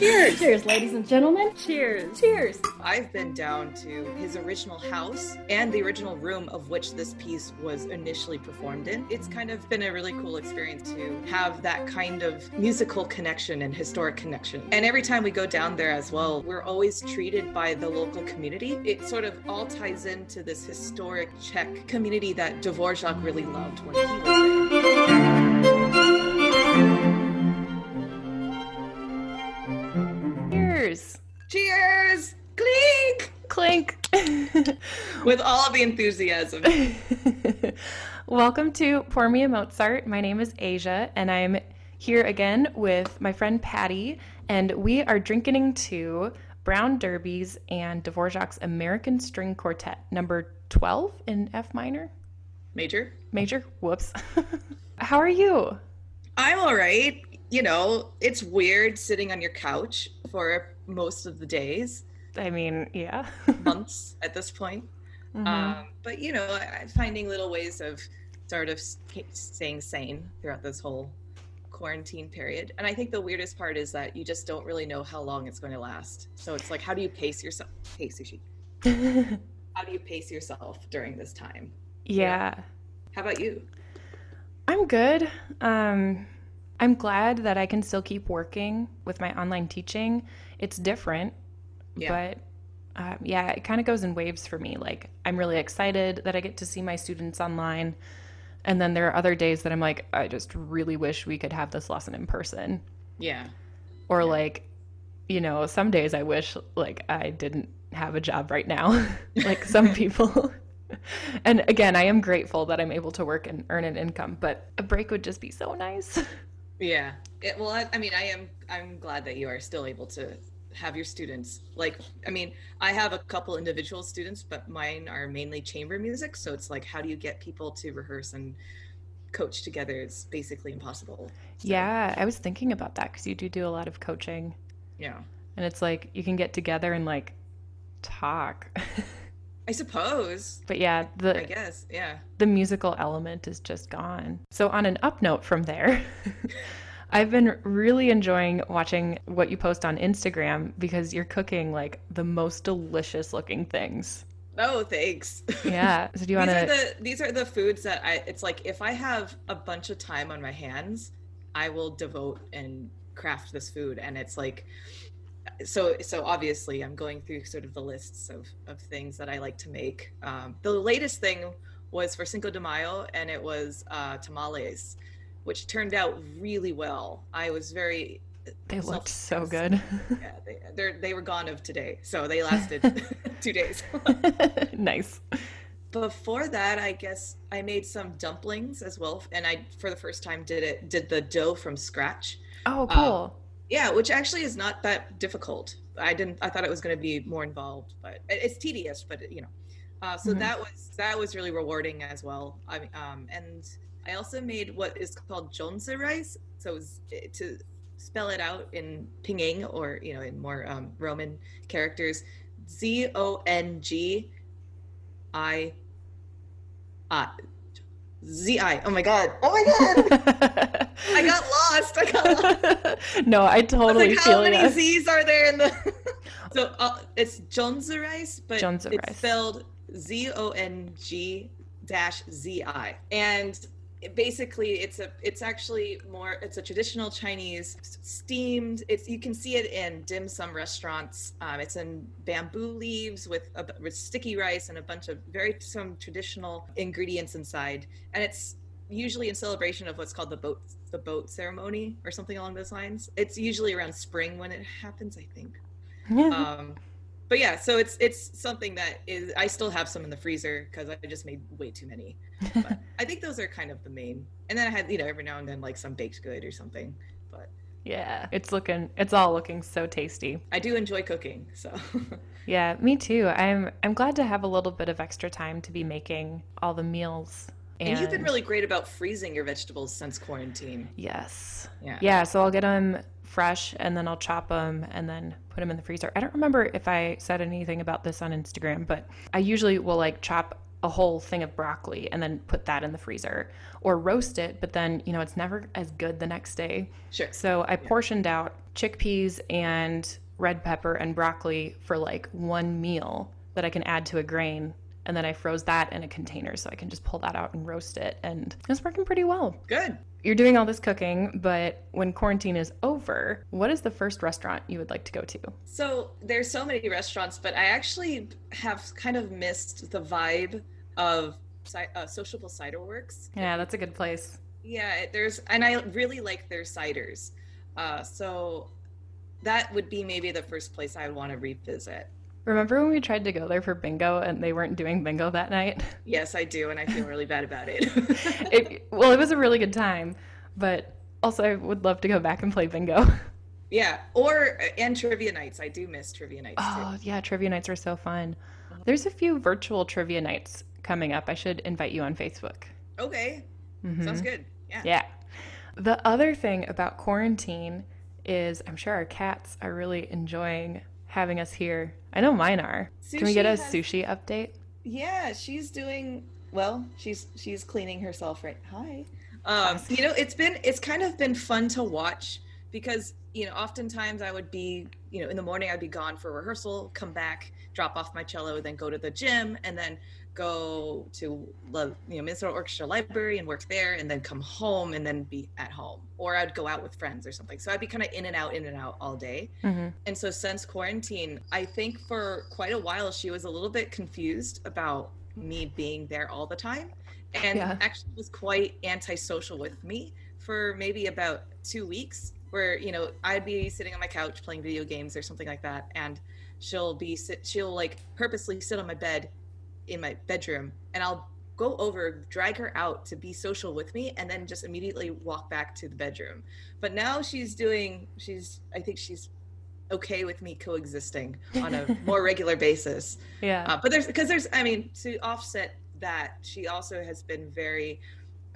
ladies and gentlemen. Cheers. Cheers. I've been down to his original house and the original room of which this piece was initially performed in. It's kind of been a really cool experience to have that kind of musical connection and historic connection. And every time we go down there as well, we're always treated by the local community. It sort of all ties into this historic Czech community that Dvorak really loved when he was there. Cheers. Cheers! Clink! Clink. With all of the enthusiasm. Welcome to Pour Me a Mozart. My name is Asia, and I'm here again with my friend Patty, and we are drinking to Brown Derbies and Dvorak's American String Quartet, number 12 in F minor. Major? Major? Whoops. How are you? I'm all right. You know, it's weird sitting on your couch for most of the days, I mean, yeah. months at this point. Mhm. Um, but, you know, finding little ways of sort of staying sane throughout this whole quarantine period. And I think the weirdest part is that you just don't really know how long it's going to last. So it's like, how do you pace yourself? Hey, Sushi. How do you pace yourself during this time? yeah. How about you? I'm good. Um, I'm glad that I can still keep working with my online teaching. It's different, Yeah. but um, yeah, it kind of goes in waves for me. Like, I'm really excited that I get to see my students online. And then there are other days that I'm like, I just really wish we could have this lesson in person. Yeah. Or, Yeah. like, you know, some days I wish, like, I didn't have a job right now, like some people. and again, I am grateful that I'm able to work and earn an income, but a break would just be so nice. Yeah. It, well, I, I mean, I am. I'm glad that you are still able to have your students. Like, I mean, I have a couple individual students, but mine are mainly chamber music. So it's like, how do you get people to rehearse and coach together? It's basically impossible. So, Yeah, I was thinking about that because you do do a lot of coaching, Yeah. and it's like you can get together and like talk. I suppose. but yeah, the I guess. Yeah. the musical element is just gone. So on an up note from there, I've been really enjoying watching what you post on Instagram because you're cooking like the most delicious looking things. Oh, thanks. Yeah. So do you these want are to? the these are the foods that I. It's like if I have a bunch of time on my hands, I will devote and craft this food, and it's like. So so obviously, I'm going through sort of the lists of of things that I like to make. Um, the latest thing was for Cinco de Mayo, and it was uh, tamales, which turned out really well. I was very. They looked so good. Yeah, they they're, were gone of today, so they lasted two days. nice. before that i guess i made some dumplings as well and i for the first time did it did the dough from scratch Oh, Uh, cool. yeah which actually is not that difficult i didn't i thought it was going to be more involved but it's tedious but you know uh, so Mhm. that was that was really rewarding as well i mean, um, and i also made what is called zongzi rice so to spell it out in pinyin or you know in more um, roman characters z-o-n-g i I Z I. Oh my god. Oh my god. I got lost. I got lost. no, I I totally like, how many ya. Z's are there in the? so uh, it's Zongzi rice, but Zongzi it's rice. spelled Z O N G dash Z I, and it basically it's a it's actually more it's a traditional Chinese steamed. It's you can see it in dim sum restaurants. Um, it's in bamboo leaves with a, with sticky rice and a bunch of very some traditional ingredients inside, and it's usually in celebration of what's called the boat the boat ceremony or something along those lines. It's usually around spring when it happens, I think. Um, but yeah, so it's it's something that is I still have some in the freezer because I just made way too many. But I think those are kind of the main. And then I had you know every now and then like some baked good or something. But yeah, it's looking, it's all looking so tasty. I do enjoy cooking, so Yeah, me too. I'm I'm glad to have a little bit of extra time to be making all the meals. and you've been really great about freezing your vegetables since quarantine. yes. Yeah. Yeah, so I'll get them fresh and then I'll chop them and then put them in the freezer. I don't remember if I said anything about this on Instagram, but I usually will like chop a whole thing of broccoli and then put that in the freezer or roast it, but then, you know, it's never as good the next day. Sure. So I portioned out chickpeas and red pepper and broccoli for like one meal that I can add to a grain. And then I froze that in a container so I can just pull that out and roast it. And it's working pretty well. Good. You're doing all this cooking, but when quarantine is over, what is the first restaurant you would like to go to? So there's so many restaurants, but I actually have kind of missed the vibe of uh, Sociable Cider Works. Yeah, that's a good place. Yeah, there's, and I really like their ciders. Uh, so that would be maybe the first place I would want to revisit. Remember when we tried to go there for bingo and they weren't doing bingo that night? Yes, I do, and I feel really bad about it. it, well, it was a really good time, but also I would love to go back and play bingo. yeah, or and trivia nights. I do miss trivia nights Oh, too. yeah, trivia nights are so fun. There's a few virtual trivia nights coming up. I should invite you on Facebook. Okay, Mhm. sounds good. Yeah. Yeah. The other thing about quarantine is I'm sure our cats are really enjoying having us here. I know mine are. Can we get a Sushi has- sushi update? Yeah, she's doing well. She's she's cleaning herself right. Hi. Um, you know, it's been it's kind of been fun to watch because you know, oftentimes I would be you know in the morning I'd be gone for rehearsal, come back, drop off my cello, then go to the gym, and then go to the you know Minnesota Orchestra Library and work there, and then come home and then be at home, or I'd go out with friends or something. So I'd be kind of in and out, in and out all day. hmm And so since quarantine, I think for quite a while she was a little bit confused about me being there all the time and Yeah. actually was quite antisocial with me for maybe about 2 weeks where you know I'd be sitting on my couch playing video games or something like that and she'll be sit she'll like purposely sit on my bed in my bedroom and I'll go over drag her out to be social with me and then just immediately walk back to the bedroom. But now she's doing she's i think she's okay with me coexisting on a more regular basis. Yeah. uh, but there's because there's i mean to offset that she also has been very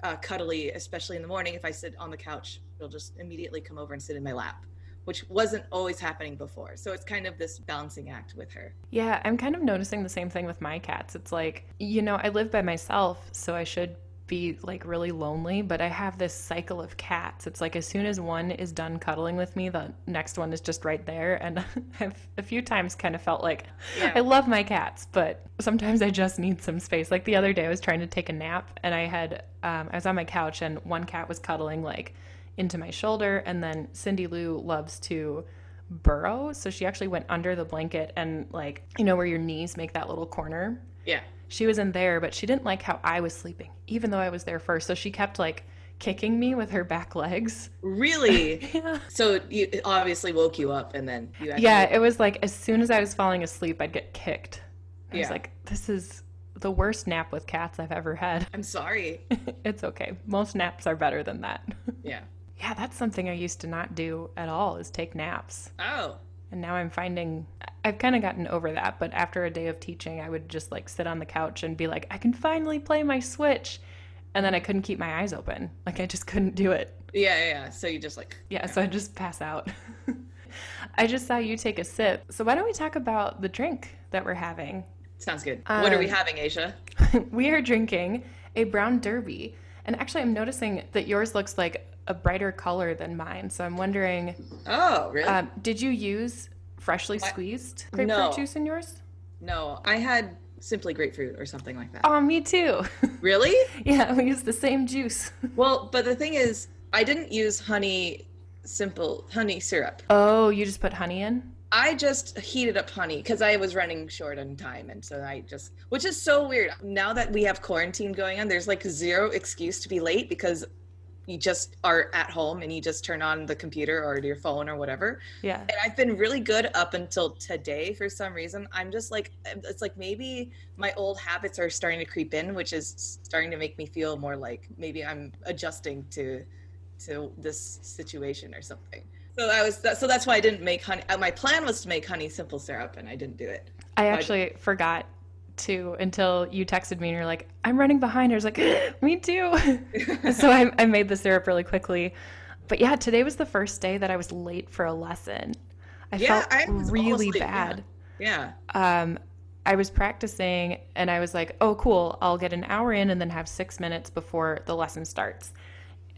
uh, cuddly especially in the morning. If i sit on the couch she'll just immediately come over and sit in my lap which wasn't always happening before so it's kind of this balancing act with her Yeah, I'm kind of noticing the same thing with my cats. It's like, you know, I live by myself, so I should be like really lonely, but I have this cycle of cats. It's like as soon as one is done cuddling with me, the next one is just right there. And I've a few times kind of felt like Yeah. I love my cats, but sometimes I just need some space. Like the other day, I was trying to take a nap and I had, um, I was on my couch and one cat was cuddling like into my shoulder. And then Cindy Lou loves to burrow. So she actually went under the blanket and, like, you know, where your knees make that little corner. yeah She was in there, but she didn't like how I was sleeping, even though I was there first. So she kept like kicking me with her back legs. really Yeah. so you it obviously woke you up and then you actually Yeah, it was like as soon as I was falling asleep, I'd get kicked. I was Yeah. like, this is the worst nap with cats I've ever had. i'm sorry it's okay. Most naps are better than that. yeah yeah, that's something I used to not do at all is take naps. oh And now I'm finding I've kind of gotten over that, but after a day of teaching, I would just like sit on the couch and be like, I can finally play my Switch. And then I couldn't keep my eyes open. Like I just couldn't do it. yeah yeah, yeah. so you just like Yeah, so I just pass out. I just saw you take a sip. So why don't we talk about the drink that we're having? sounds good what are we Um, having asia we are drinking a brown derby. And actually I'm noticing that yours looks like a brighter color than mine. So I'm wondering, oh really um, did you use freshly squeezed grapefruit No. juice in yours? no i had simply grapefruit or something like that Oh, me too. really yeah, we use the same juice. well but the thing is i didn't use honey simple honey syrup Oh, you just put honey in? I just heated up honey because i was running short on time and so i just which is so weird now that we have quarantine going on there's like zero excuse to be late because you just are at home and you just turn on the computer or your phone or whatever Yeah. and I've been really good up until today for some reason. I'm just like um, it's like maybe my old habits are starting to creep in, which is starting to make me feel more like maybe I'm adjusting to to this situation or something. So I was so that's why I didn't make honey. uh, My plan was to make honey simple syrup, and I didn't do it. I actually forgot to until you texted me and you're like, I'm running behind. I was like, me too. so I, I made the syrup really quickly. But yeah, today was the first day that I was late for a lesson. I Yeah, felt I really late, yeah. bad. Yeah, Um, I was practicing and I was like, oh, cool, I'll get an hour in and then have six minutes before the lesson starts.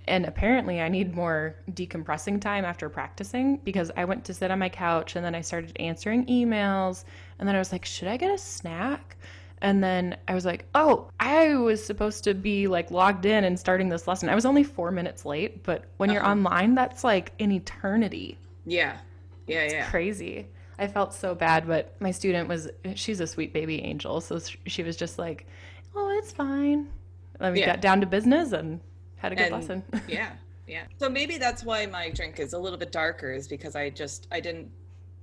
And apparently, I need more decompressing time after practicing because I went to sit on my couch and then I started answering emails. And then I was like, should I get a snack? And then I was like, oh, I was supposed to be like logged in and starting this lesson. I was only four minutes late, but when you're Uh-huh. online, that's like an eternity. Yeah. Yeah, It's yeah. crazy. I felt so bad, but my student was, she's a sweet baby angel. So she was just like, oh, it's fine. And we Yeah. got down to business and had a good And- lesson. yeah yeah so maybe that's why my drink is a little bit darker is because i just i didn't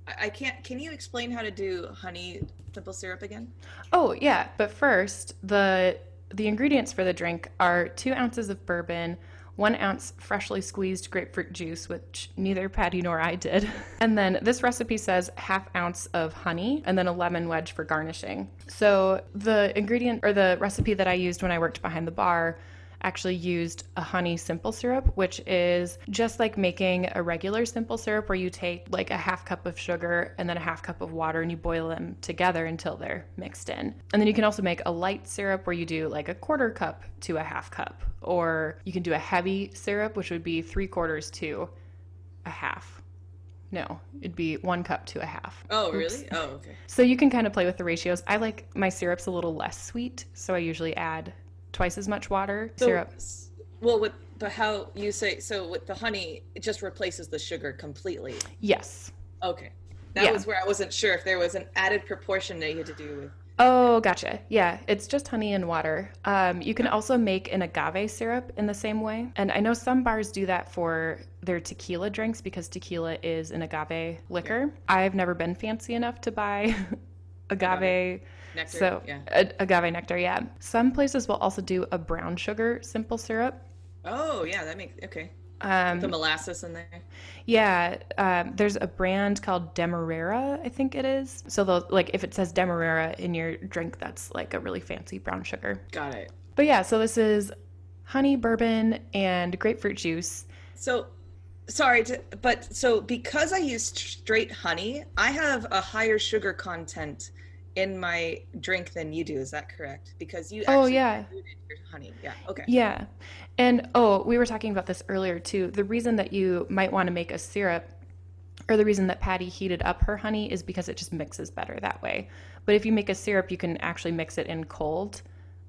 I, I can't can you explain how to do honey simple syrup again Oh yeah, but first the the ingredients for the drink are two ounces of bourbon, one ounce freshly squeezed grapefruit juice, which neither Patty nor I did, and then this recipe says half ounce of honey, and then a lemon wedge for garnishing. So the ingredient or the recipe that I used when I worked behind the bar actually used a honey simple syrup, which is just like making a regular simple syrup where you take like a half cup of sugar and then a half cup of water and you boil them together until they're mixed in. And then you can also make a light syrup where you do like a quarter cup to a half cup, or you can do a heavy syrup, which would be three quarters to a half. No, it'd be one cup to a half. oh Oops. really oh okay So you can kind of play with the ratios. I like my syrups a little less sweet, so I usually add twice as much water so, syrup. well with but how you say so with the honey it just replaces the sugar completely Yes. okay that Yeah. was where i wasn't sure if there was an added proportion that you had to do with Oh, gotcha. Yeah, it's just honey and water. Um, you can also make an agave syrup in the same way. And I know some bars do that for their tequila drinks because tequila is an agave liquor. I've never been fancy enough to buy agave. Nectar So, yeah a- agave nectar, yeah. Some places will also do a brown sugar simple syrup. oh yeah that makes okay Um, the molasses in there Yeah, um, there's a brand called Demerara, I think it is. So they'll like if it says Demerara in your drink, that's like a really fancy brown sugar. got it But yeah, so this is honey, bourbon, and grapefruit juice. So, sorry, to, but so because I use straight honey, I have a higher sugar content in my drink than you do. Is that correct? Because you Oh, yeah. honey. Yeah. Okay. Yeah, and oh, we were talking about this earlier too. The reason that you might want to make a syrup, or the reason that Patty heated up her honey, is because it just mixes better that way. But if you make a syrup, you can actually mix it in cold.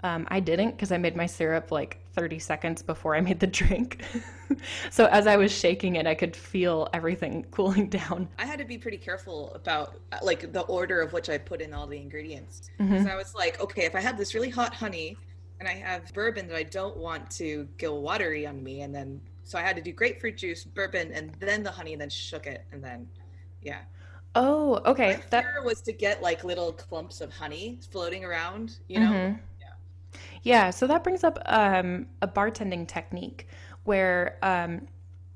Um, I didn't because I made my syrup like 30 seconds before I made the drink. so as I was shaking it, I could feel everything cooling down. I had to be pretty careful about uh, like the order of which I put in all the ingredients. Mhm. I was like, okay, if I have this really hot honey and I have bourbon that I don't want to go watery on me, and then so I had to do grapefruit juice, bourbon, and then the honey, and then shook it, and then yeah. Oh, okay. My That was to get like little clumps of honey floating around, you know? Mhm. Yeah, so that brings up um, a bartending technique where, um,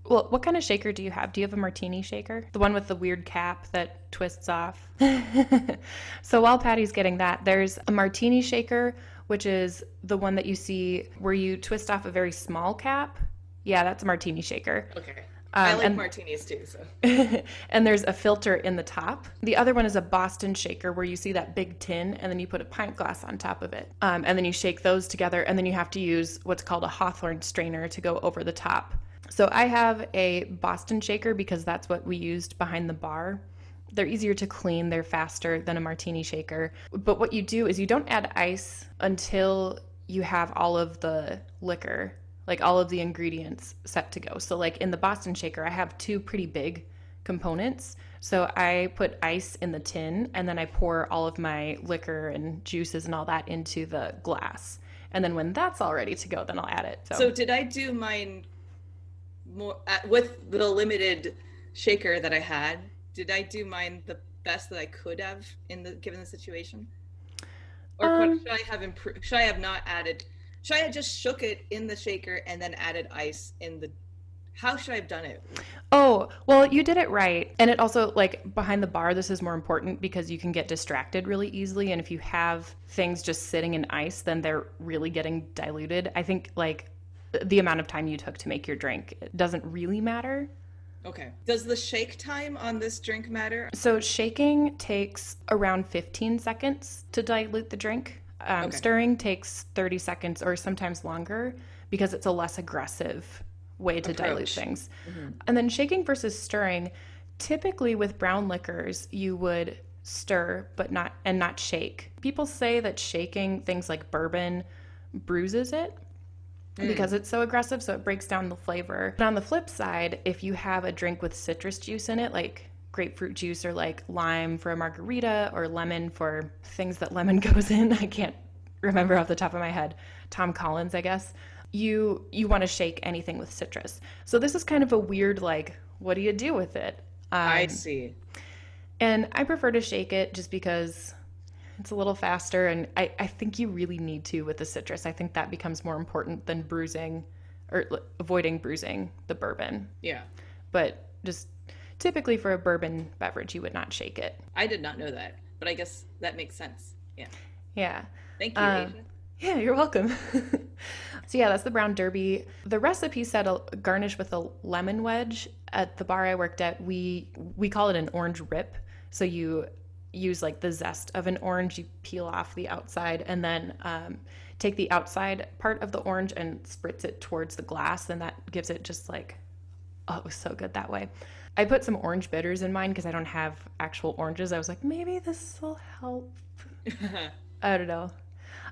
well, what kind of shaker do you have? Do you have a martini shaker? The one with the weird cap that twists off? so while Patty's getting that, there's a martini shaker, which is the one that you see where you twist off a very small cap. Yeah, that's a martini shaker. Okay. I Um, like and- martinis too, so. and there's a filter in the top. The other one is a Boston shaker where you see that big tin and then you put a pint glass on top of it. Um, and then you shake those together and then you have to use what's called a Hawthorne strainer to go over the top. So I have a Boston shaker because that's what we used behind the bar. They're easier to clean, they're faster than a martini shaker. But what you do is you don't add ice until you have all of the liquor, like all of the ingredients set to go. So, like in the Boston shaker, I have two pretty big components. So, I put ice in the tin and then I pour all of my liquor and juices and all that into the glass. And then when that's all ready to go, then I'll add it. So, So did I do mine more with the limited shaker that I had? Did I do mine the best that I could have in the given the situation? Or could- Um, should I have improved? Should I have not added? Should I have just shook it in the shaker and then added ice in the? How should I have done it? Oh, well, you did it right. And it also, like, behind the bar, this is more important because you can get distracted really easily. And if you have things just sitting in ice, then they're really getting diluted. I think, like, the amount of time you took to make your drink doesn't really matter. Okay. Does the shake time on this drink matter? So shaking takes around 15 seconds to dilute the drink. Um, Okay. Stirring takes 30 seconds or sometimes longer because it's a less aggressive way to dilute Approach. things. Mhm. And then shaking versus stirring, typically with brown liquors, you would stir but not and not shake. People say that shaking things like bourbon bruises it because it's so aggressive so it breaks down the flavor. But on the flip side, if you have a drink with citrus juice in it like grapefruit juice or like lime for a margarita or lemon for things that lemon goes in, I can't remember off the top of my head. Tom Collins, I guess. You you want to shake anything with citrus. So this is kind of a weird like what do you do with it? Um, I see. and I prefer to shake it just because it's a little faster. And I, I think you really need to with the citrus. I think that becomes more important than bruising or avoiding bruising the bourbon. Yeah. But just typically for a bourbon beverage, you would not shake it. I did not know that, but I guess that makes sense. Yeah. Yeah. Thank you, Um, Asia. Yeah, you're welcome. so yeah, that's the brown derby. The recipe said a garnish with a lemon wedge. At the bar I worked at, we we call it an orange rip. So you use like the zest of an orange, you peel off the outside, and then um, take the outside part of the orange and spritz it towards the glass, and that gives it just like oh, it was so good that way. I put some orange bitters in mine because I don't have actual oranges. I was like, maybe this will help. I don't know.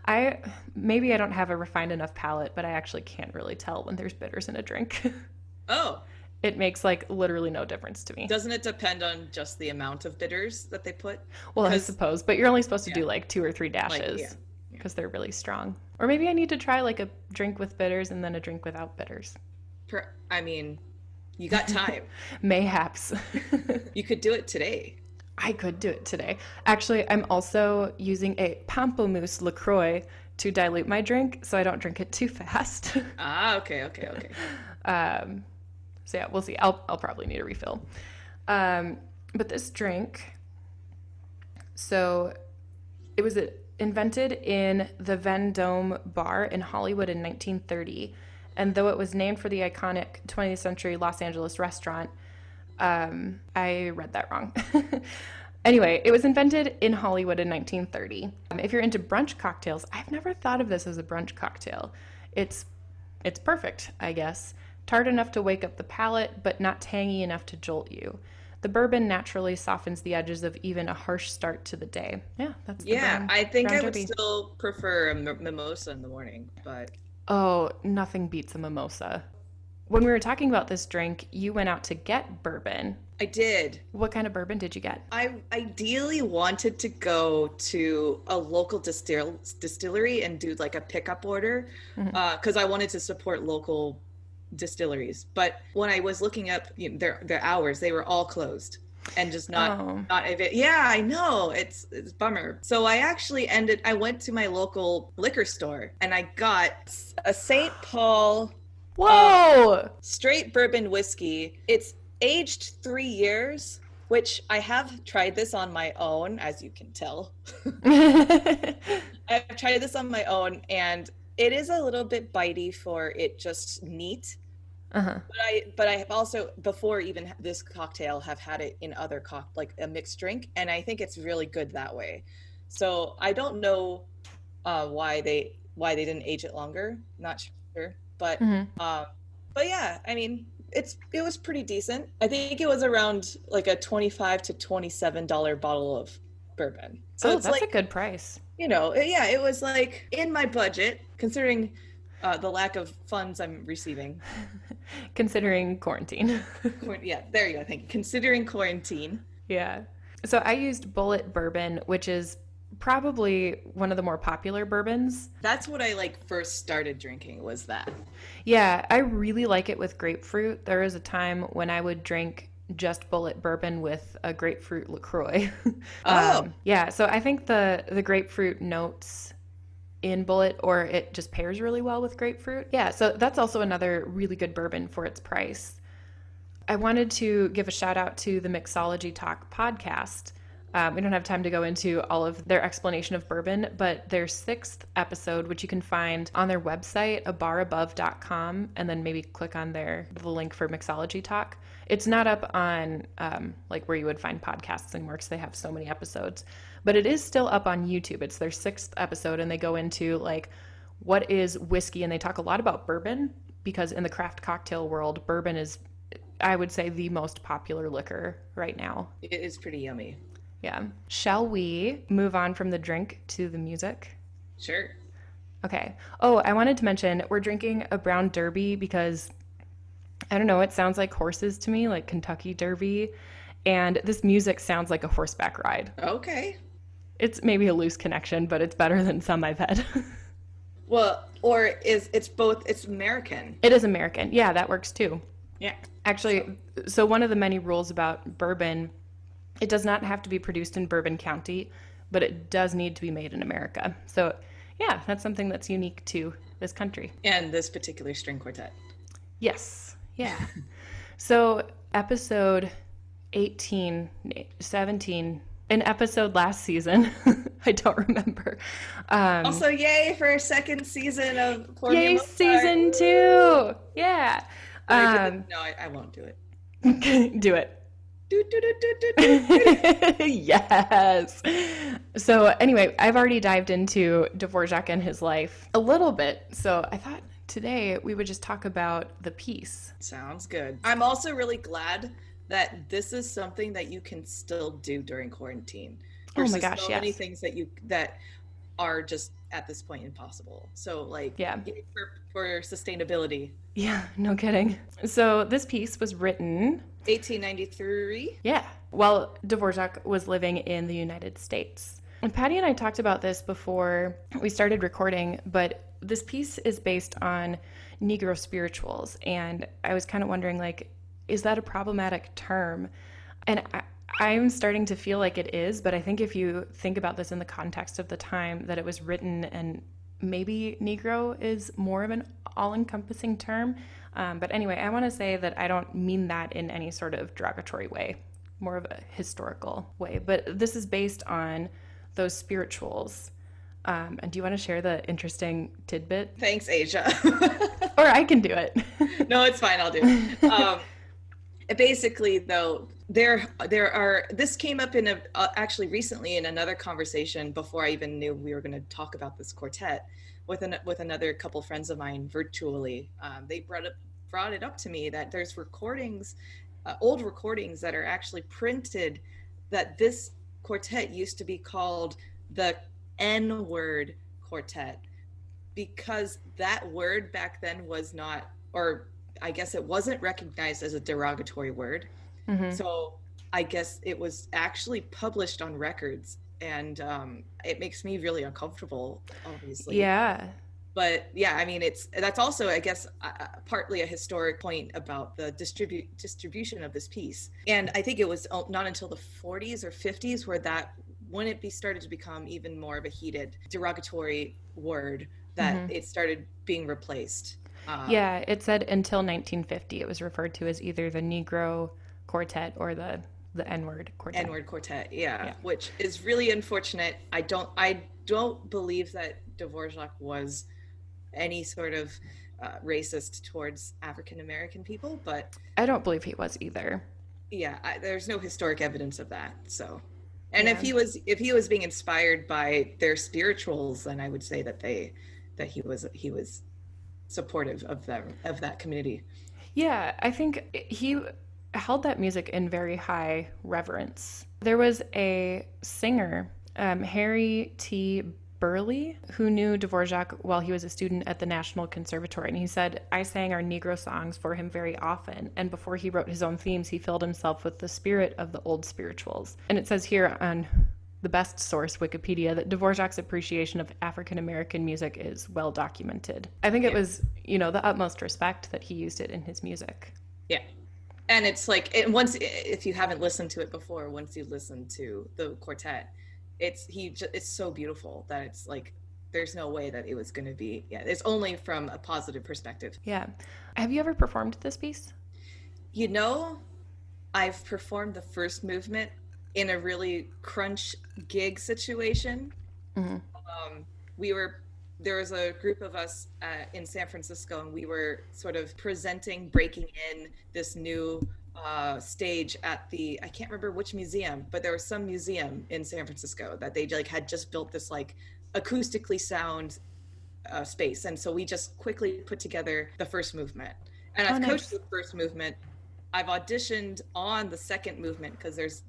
I maybe I don't have a refined enough palate, but I actually can't really tell when there's bitters in a drink. oh, it makes like literally no difference to me. doesn't it depend on just the amount of bitters that they put? well, I suppose, but you're only supposed to do like two or three Like, dashes yeah. because they're really strong. Or maybe I need to try like a drink with bitters and then a drink without bitters. Per- I mean, you got time. Mayhaps. you could do it today. I could do it today. Actually, I'm also using a pamplemousse LaCroix to dilute my drink so I don't drink it too fast. Ah, okay, okay, okay. Um, so yeah, we'll see. I'll I'll probably need a refill. Um, but this drink, so it was invented in the Vendome Bar in Hollywood in 1930, and though it was named for the iconic 20th century Los Angeles restaurant, um, I read that wrong. anyway, it was invented in Hollywood in 1930. Um, if you're into brunch cocktails, I've never thought of this as a brunch cocktail. It's it's perfect, I guess. Tart enough to wake up the palate, but not tangy enough to jolt you. The bourbon naturally softens the edges of even a harsh start to the day. Yeah, that's the Yeah, brown- I think I would derby. still prefer a mimosa in the morning, but Oh, nothing beats a mimosa. When we were talking about this drink, you went out to get bourbon. I did. What kind of bourbon did you get? I ideally wanted to go to a local distill distillery and do like a pickup order mm-hmm. uh, because I wanted to support local distilleries. But when I was looking up you know, their their hours, they were all closed and just not oh, not avai- yeah i know it's it's bummer. So i actually ended i went to my local liquor store and i got a st paul um, whoa! straight bourbon whiskey. It's aged three years which i have tried this on my own as you can tell. I've tried this on my own and it is a little bit bitey for it just neat uh-huh. but I but I have also before even this cocktail have had it in other cock like a mixed drink, and I think it's really good that way. So I don't know uh, why they why they didn't age it longer. Not sure, but Mhm. um, but yeah, I mean it's it was pretty decent. I think it was around like a twenty five to twenty seven dollar bottle of bourbon. So oh, it's that's like a good price. you know yeah, it was like in my budget considering. Uh, the lack of funds I'm receiving. Considering quarantine. Yeah, there you go. Thank you. Considering quarantine. yeah. So I used Bulleit Bourbon, which is probably one of the more popular bourbons. That's what I like first started drinking was that. Yeah, I really like it with grapefruit. There was a time when I would drink just Bulleit bourbon with a grapefruit LaCroix. Oh. Um, yeah, so I think the the grapefruit notes in Bulleit or it just pairs really well with grapefruit. Yeah, so that's also another really good bourbon for its price. I wanted to give a shout out to the Mixology Talk podcast. Um, we don't have time to go into all of their explanation of bourbon, but their sixth episode, which you can find on their website, abarabove.com, and then maybe click on their the link for mixology talk. It's not up on um, like where you would find podcasts anymore works. they have so many episodes, but it is still up on YouTube. It's their sixth episode, and they go into like what is whiskey, and they talk a lot about bourbon because in the craft cocktail world, bourbon is, I would say, the most popular liquor right now. It is pretty yummy. Yeah. Shall we move on from the drink to the music? Sure. Okay. Oh, I wanted to mention we're drinking a brown derby because I don't know, it sounds like horses to me, like Kentucky Derby. And this music sounds like a horseback ride. Okay. It's maybe a loose connection, but it's better than some I've had. Well, or is it's both? It's American. it is American. Yeah, that works too. Yeah. Actually, so one of the many rules about bourbon, it does not have to be produced in Bourbon County, but it does need to be made in America. So, yeah, that's something that's unique to this country. And this particular string quartet. Yes. Yeah. so, episode 18, 17, an episode last season, I don't remember. Um, Also, yay for a second season of Pour Me a yay, Mozart. season two. Yeah. I Um, no, I, I won't do it. do it. Do, do, do, do, do, do. yes. So, anyway, I've already dived into Dvorak and his life a little bit. So, I thought today we would just talk about the piece. Sounds good. I'm also really glad that this is something that you can still do during quarantine. Oh my versus gosh, so many things that you that are just at this point impossible. So like Yeah. for, for sustainability. Yeah, no kidding. So, this piece was written, 1893. yeah, while Dvorak was living in the United States. And Patty and I talked about this before we started recording, but this piece is based on Negro spirituals. And I was kind of wondering, like, is that a problematic term? And I, I'm starting to feel like it is, but I think if you think about this in the context of the time that it was written, and maybe Negro is more of an all encompassing term. Um, but anyway, I want to say that I don't mean that in any sort of derogatory way, more of a historical way. But this is based on those spirituals. Um, and do you want to share the interesting tidbit? Thanks, Asia. Or I can do it. no, it's fine. I'll do it. Um, basically, though, there there are. This came up in a uh, actually recently in another conversation before I even knew we were going to talk about this quartet with an with another couple friends of mine virtually. Um, they brought up brought it up to me that there's recordings, uh, old recordings that are actually printed that this quartet used to be called the N word quartet because that word back then was not, or I guess it wasn't recognized as a derogatory word. Mhm. So I guess it was actually published on records. And um, it makes me really uncomfortable, obviously. Yeah. But yeah, I mean, it's that's also, I guess, uh, partly a historic point about the distribute distribution of this piece. And I think it was not until the 40s or 50s where that when it be started to become even more of a heated derogatory word that Mhm. it started being replaced. Um, Yeah, it said until 1950 it was referred to as either the Negro quartet or the the N-word quartet. N-word quartet, yeah, Yeah. which is really unfortunate. I don't, I don't believe that Dvorak was any sort of uh, racist towards African American people, but I don't believe he was either. yeah, I, there's no historic evidence of that. So, and if he was, if he was being inspired by their spirituals, then I would say that they, that he was, he was supportive of them, of that community. Yeah, I think he held that music in very high reverence. There was a singer, um, Harry T. Burleigh, who knew Dvorak while he was a student at the National Conservatory. And he said, I sang our Negro songs for him very often. And before he wrote his own themes, he filled himself with the spirit of the old spirituals. And it says here on the best source, Wikipedia, that Dvorak's appreciation of African American music is well documented. I think it Yeah. was, you know, the utmost respect that he used it in his music. Yeah. And it's like and once if you haven't listened to it before, once you listen to the quartet, it's he it's so beautiful that it's like there's no way that it was going to be yeah, it's only from a positive perspective. Yeah. Have you ever performed this piece? You know, I've performed the first movement in a really crunch gig situation. Mhm. Um, we were there was a group of us uh, in San Francisco, and we were sort of presenting, breaking in this new uh, stage at the I can't remember which museum, but there was some museum in San Francisco that they like had just built this like acoustically sound uh, space, and so we just quickly put together the first movement. And Oh, I've nice. coached the first movement. I've auditioned on the second movement because there's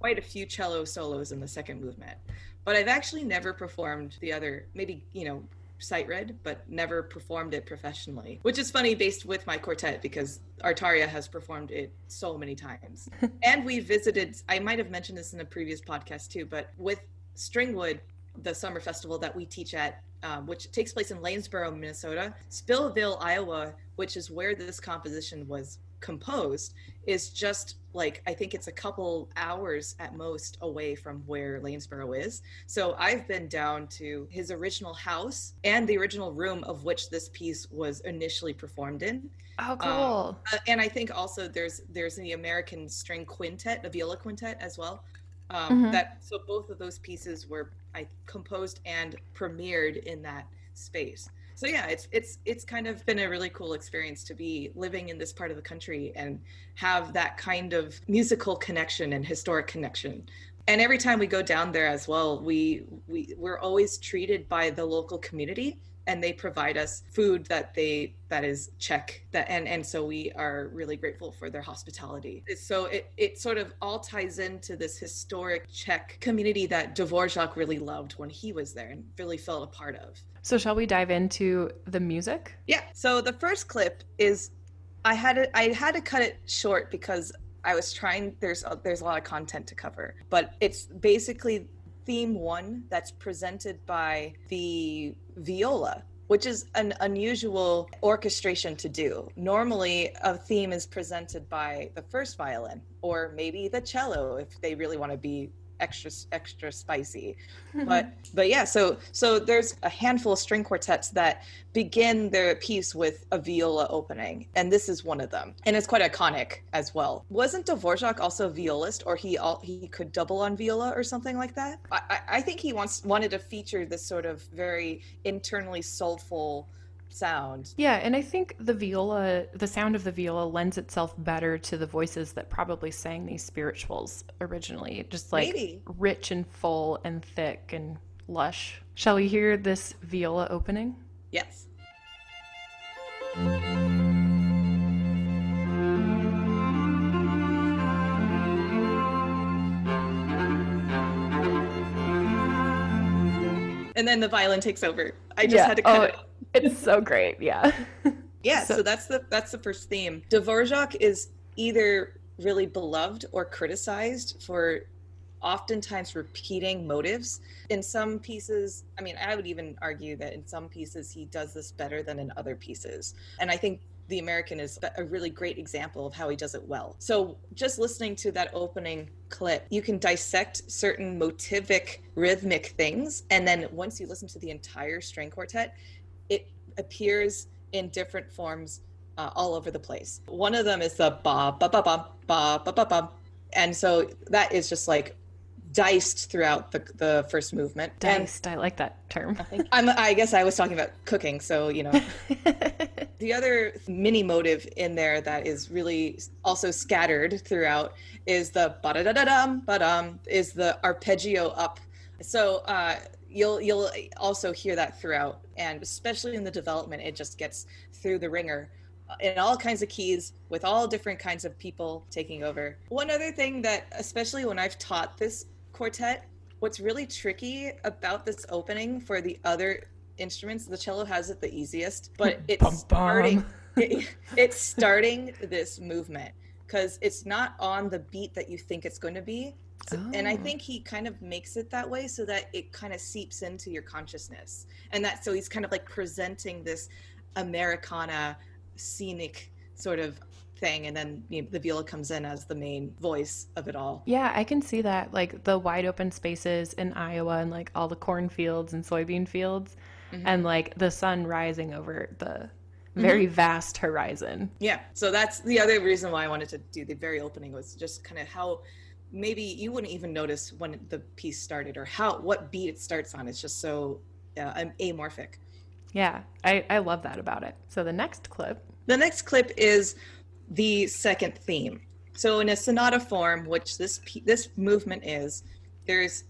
quite a few cello solos in the second movement, but I've actually never performed the other. Maybe you know sight read, but never performed it professionally, which is funny based with my quartet because Artaria has performed it so many times. and we visited, I might have mentioned this in a previous podcast too, but with Stringwood, the summer festival that we teach at, um, which takes place in Lanesboro, Minnesota, Spillville, Iowa, which is where this composition was composed, is just like I think it's a couple hours at most away from where Lanesboro is. So I've been down to his original house and the original room of which this piece was initially performed in. Oh, cool. Uh, and I think also there's there's the American string quintet, the viola quintet as well. Um, Mhm. That so both of those pieces were I composed and premiered in that space. So yeah, it's it's it's kind of been a really cool experience to be living in this part of the country and have that kind of musical connection and historic connection. And every time we go down there as well, we we we're always treated by the local community and they provide us food that they that is Czech that and and so we are really grateful for their hospitality. So it it sort of all ties into this historic Czech community that Dvorak really loved when he was there and really felt a part of. So, shall we dive into the music? Yeah. So the first clip is I had to I had to cut it short because I was trying there's a, there's a lot of content to cover, but it's basically theme 1 that's presented by the viola which is an unusual orchestration to do. Normally, a theme is presented by the first violin or maybe the cello if they really want to be extra extra spicy. But but yeah so so there's a handful of string quartets that begin their piece with a viola opening and this is one of them. And it's quite iconic as well. Wasn't Dvorak also a violist or he all he could double on viola or something like that? I i, I think he wants wanted to feature this sort of very internally soulful sound Yeah, and I think the viola, the sound of the viola lends itself better to the voices that probably sang these spirituals originally. Just like Maybe. rich and full and thick and lush. Shall we hear this viola opening? yes and then the violin takes over i just had to cut oh, it it's so great. Yeah. Yeah, So- so, that's the that's the first theme. Dvorak is either really beloved or criticized for oftentimes repeating motives. In some pieces, I mean, I would even argue that in some pieces he does this better than in other pieces. And I think the American is a really great example of how he does it well. So, just listening to that opening clip, you can dissect certain motivic rhythmic things and then once you listen to the entire string quartet, it appears in different forms uh, all over the place. One of them is the ba ba ba ba ba ba ba ba, and so that is just like diced throughout the the first movement. Diced. I like that term. And I'm, I guess I was talking about cooking, so you know. The other mini motive in there that is really also scattered throughout is the ba da da da dum ba dum is the arpeggio up. So uh, you'll you'll also hear that throughout, and especially in the development, it just gets through the ringer uh, in all kinds of keys with all different kinds of people taking over. One other thing that, especially when I've taught this quartet, what's really tricky about this opening for the other instruments, the cello has it the easiest, but it's Bum, bum. starting it- it's starting this movement because it's not on the beat that you think it's going to be. So- And I Oh. think he kind of makes it that way so that it kind of seeps into your consciousness. And that so he's kind of like presenting this Americana scenic sort of thing and then you know, the viola comes in as the main voice of it all. Yeah, I can see that. Like the wide open spaces in Iowa and like all the cornfields and soybean fields Mhm. and like the sun rising over the very vast horizon. Yeah. So that's the other reason why I wanted to do the very opening was just kind of how maybe you wouldn't even notice when the piece started or how what beat it starts on. It's just so uh, amorphic. Yeah, I, I love that about it. So the next clip. The next clip is the second theme. So in a sonata form, which this this movement is, there's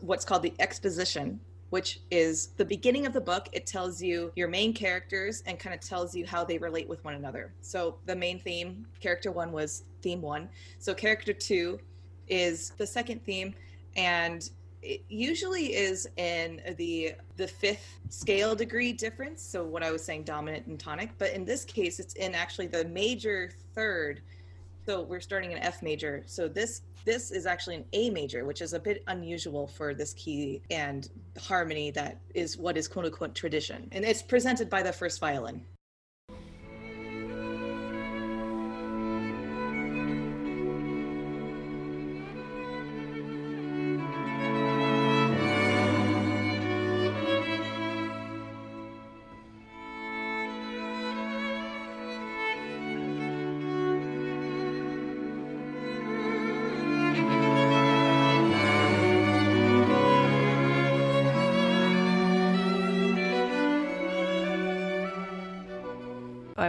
what's called the exposition, which is the beginning of the book. It tells you your main characters and kind of tells you how they relate with one another. So the main theme, character one was theme one. So character two is the second theme, and it usually is in the the fifth scale degree difference. So what I was saying, dominant and tonic, but in this case, it's in actually the major third. So we're starting in F major. So this this is actually an A major, which is a bit unusual for this key and harmony that is what is quote unquote tradition. And it's presented by the first violin.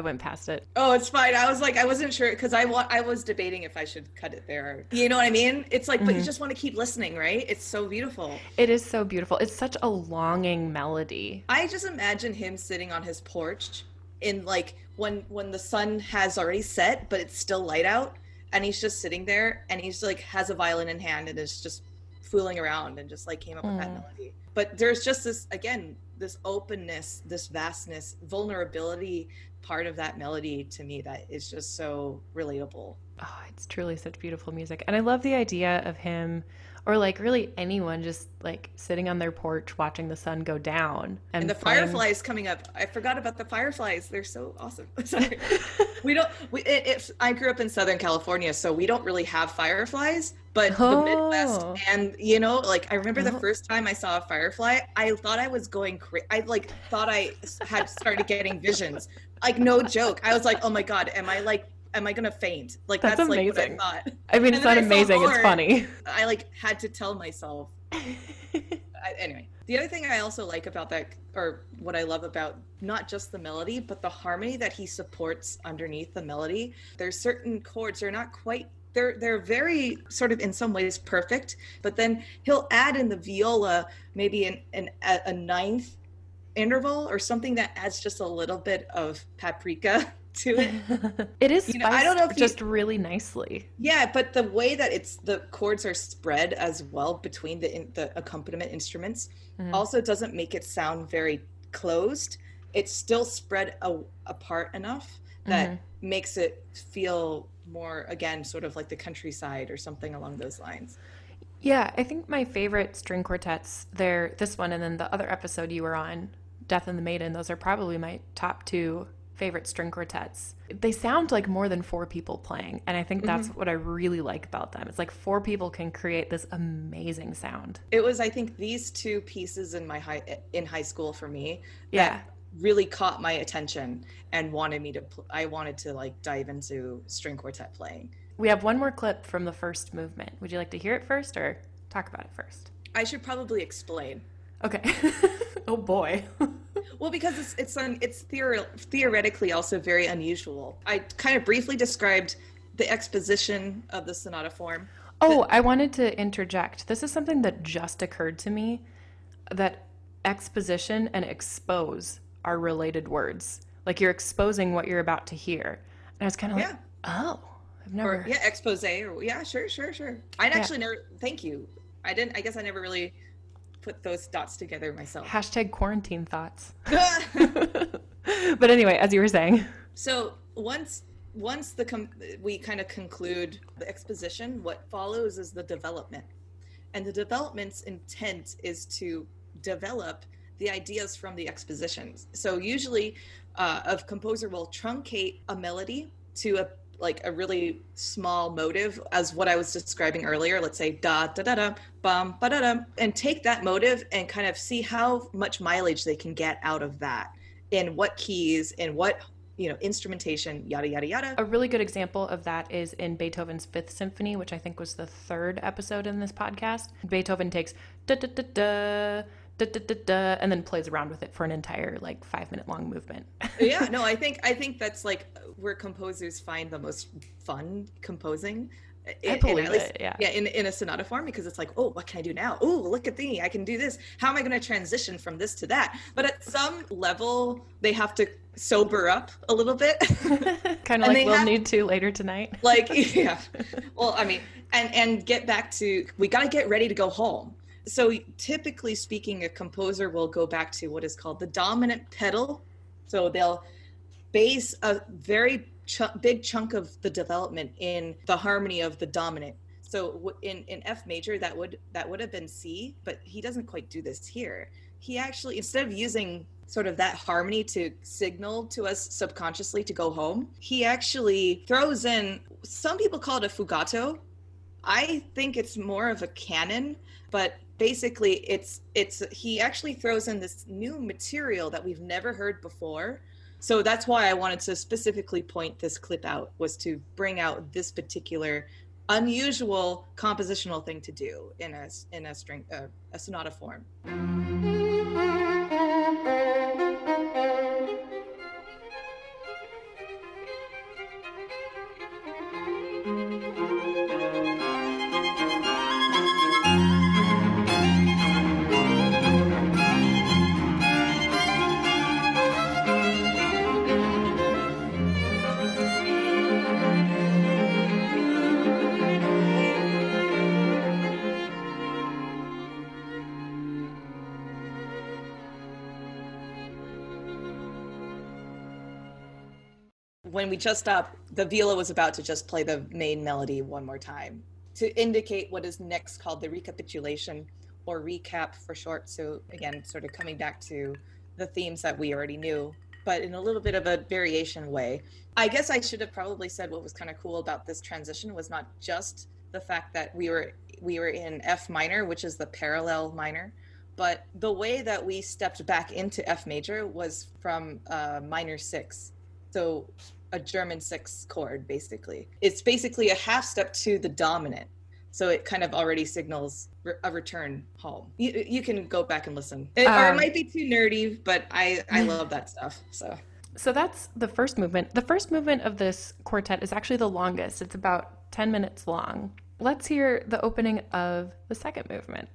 Went past it. Oh, it's fine. I was like, I wasn't sure because I want. I was debating if I should cut it there. You know what I mean? It's like, mm-hmm. but you mm-hmm. just want to keep listening, right? It's so beautiful. It is so beautiful. It's such a longing melody. I just imagine him sitting on his porch in like when when the sun has already set, but it's still light out, and he's just sitting there, and he's like has a violin in hand and is just fooling around and just like came up mm. with that mm. melody. But there's just this again this openness, this vastness, vulnerability part of that melody to me that is just so relatable. Oh, it's truly such beautiful music. And I love the idea of him or like really anyone just like sitting on their porch watching the sun go down and, and the playing... fireflies coming up i forgot about the fireflies they're so awesome sorry we don't we it, it, i grew up in southern california so we don't really have fireflies but oh. the midwest oh. and you know like i remember oh. the first time i saw a firefly i thought i was going crazy i like thought i had started getting visions like no joke i was like oh my god am i like am I gonna faint? Like that's, that's amazing. like what I thought. I mean, it's not amazing. It's funny. I like had to tell myself. I, anyway, the other thing I also like about that, or what I love about not just the melody, but the harmony that he supports underneath the melody. There's certain chords they're not quite. They're they're very sort of in some ways perfect, but then he'll add in the viola maybe an, an a ninth interval or something that adds just a little bit of paprika to it. it is you know, I don't know if just you, really nicely. Yeah, but the way that it's the chords are spread as well between the in, the accompaniment instruments mm-hmm. also doesn't make it sound very closed. It's still spread a, apart enough that mm-hmm. makes it feel more again sort of like the countryside or something along those lines. Yeah, I think my favorite string quartets, they're this one and then the other episode you were on, Death and the Maiden, those are probably my top two favorite string quartets. They sound like more than four people playing, and I think that's mm-hmm. what I really like about them. It's like four people can create this amazing sound. It was I think these two pieces in my high in high school for me. Yeah. Really caught my attention and wanted me to pl- I wanted to like dive into string quartet playing. We have one more clip from the first movement. Would you like to hear it first or talk about it first? I should probably explain. Okay. oh boy. well, because it's it's un, it's theor- theoretically also very unusual. I kind of briefly described the exposition of the sonata form. Oh, I wanted to interject. This is something that just occurred to me that exposition and expose are related words. Like you're exposing what you're about to hear. And I was kind of yeah. like, oh, I've never. Or, yeah, expose. Or yeah, sure, sure, sure. I'd yeah. actually never. Thank you. I didn't. I guess I never really put those dots together myself. Hashtag quarantine thoughts. but anyway, as you were saying. So once once the com- we kind of conclude the exposition, what follows is the development, and the development's intent is to develop the ideas from the expositions. So usually, uh, a composer will truncate a melody to a like a really small motive as what I was describing earlier. Let's say da da da da bum ba da da, and take that motive and kind of see how much mileage they can get out of that in what keys in what you know, instrumentation, yada yada yada. A really good example of that is in Beethoven's Fifth Symphony, which I think was the third episode in this podcast. Beethoven takes da da da da. Da, da, da, da, and then plays around with it for an entire like five minute long movement. yeah, no, I think I think that's like where composers find the most fun composing I believe least, it, yeah. Yeah, in, in a sonata form because it's like, oh, what can I do now? Oh, look at me, I can do this. How am I going to transition from this to that? But at some level, they have to sober up a little bit. kind of like we'll have, need to later tonight. like, yeah. Well, I mean, and and get back to we got to get ready to go home. So typically speaking, a composer will go back to what is called the dominant pedal. So they'll base a very ch- big chunk of the development in the harmony of the dominant. So in in F major that would that would have been C, but he doesn't quite do this here. He actually instead of using sort of that harmony to signal to us subconsciously to go home, he actually throws in some people call it a fugato. I think it's more of a canon, but basically it's it's he actually throws in this new material that we've never heard before so that's why I wanted to specifically point this clip out was to bring out this particular unusual compositional thing to do in a in a string uh, a sonata form. When we just stopped, the viola was about to just play the main melody one more time to indicate what is next called the recapitulation or recap for short. So again, sort of coming back to the themes that we already knew, but in a little bit of a variation way. I guess I should have probably said what was kind of cool about this transition was not just the fact that we were we were in F minor, which is the parallel minor, but the way that we stepped back into F major was from uh, minor six. So a German six chord, basically. It's basically a half step to the dominant. So it kind of already signals a return home. You, you can go back and listen. It, um, or it um, might be too nerdy, but I, I love that stuff. So. So that's the first movement. The first movement of this quartet is actually the longest. It's about 10 minutes long. Let's hear the opening of the second movement.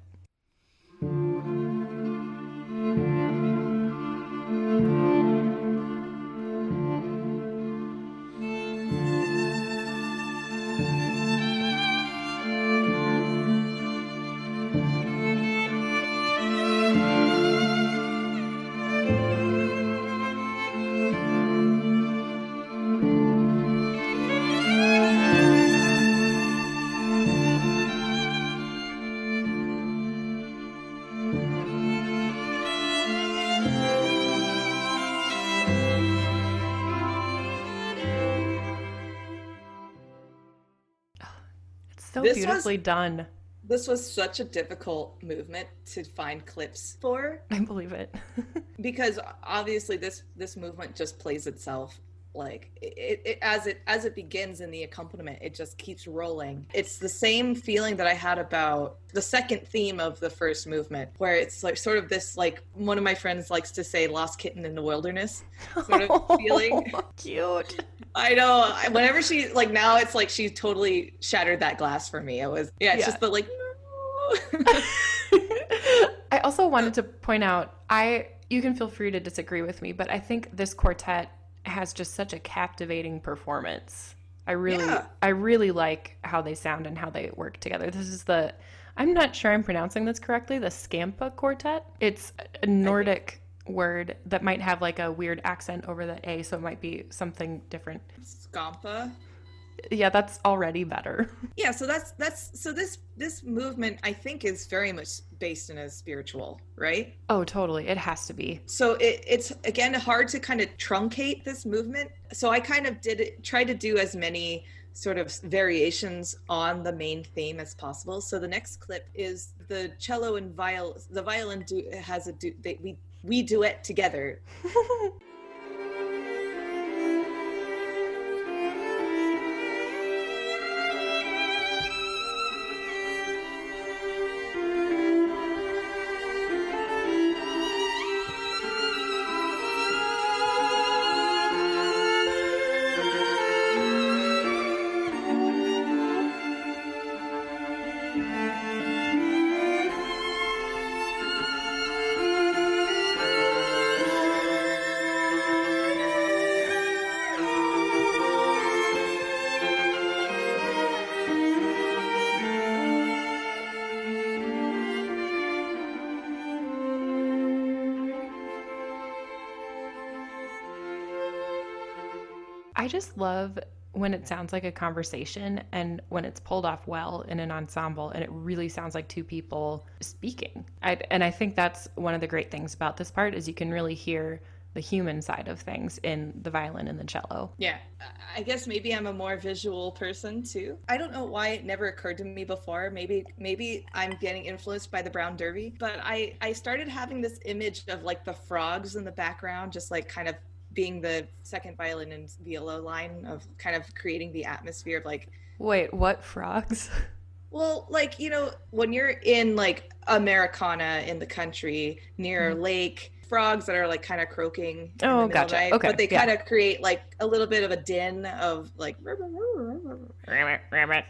This beautifully was, done. This was such a difficult movement to find clips for. I believe it. because obviously this this movement just plays itself like it, it, as it as it begins in the accompaniment it just keeps rolling it's the same feeling that i had about the second theme of the first movement where it's like sort of this like one of my friends likes to say lost kitten in the wilderness sort of feeling cute I know. Whenever she like now, it's like she totally shattered that glass for me. It was yeah. It's yeah. just the like. I also wanted to point out. I you can feel free to disagree with me, but I think this quartet has just such a captivating performance. I really, yeah. I really like how they sound and how they work together. This is the, I'm not sure I'm pronouncing this correctly. The Skampa Quartet. It's a Nordic word that might have like a weird accent over the A, so it might be something different. Skampa. Yeah, that's already better. Yeah, so that's that's so this this movement I think is very much based in a spiritual, right? Oh, totally. It has to be. So it, it's again hard to kind of truncate this movement. So I kind of did it, try to do as many sort of variations on the main theme as possible. So the next clip is the cello and viol. The violin do, has a do. They, we we do it together. I just love when it sounds like a conversation and when it's pulled off well in an ensemble and it really sounds like two people speaking. I, and I think that's one of the great things about this part is you can really hear the human side of things in the violin and the cello. Yeah. I guess maybe I'm a more visual person too. I don't know why it never occurred to me before. Maybe maybe I'm getting influenced by the Brown Derby, but I I started having this image of like the frogs in the background just like kind of being the second violin and viola line of kind of creating the atmosphere of like wait what frogs? Well like you know when you're in like americana in the country near mm-hmm. a lake frogs that are like kind of croaking oh gotcha. night, okay but they yeah. kind of create like a little bit of a din of like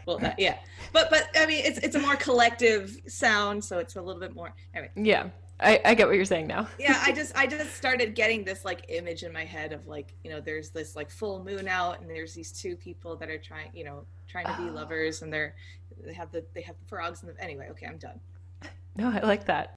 well that, yeah. But but i mean it's it's a more collective sound so it's a little bit more anyway. Yeah I, I get what you're saying now. yeah, I just I just started getting this like image in my head of like, you know, there's this like full moon out and there's these two people that are trying, you know, trying to be oh. lovers and they're they have the they have the frogs and the anyway, okay, I'm done. No, I like that.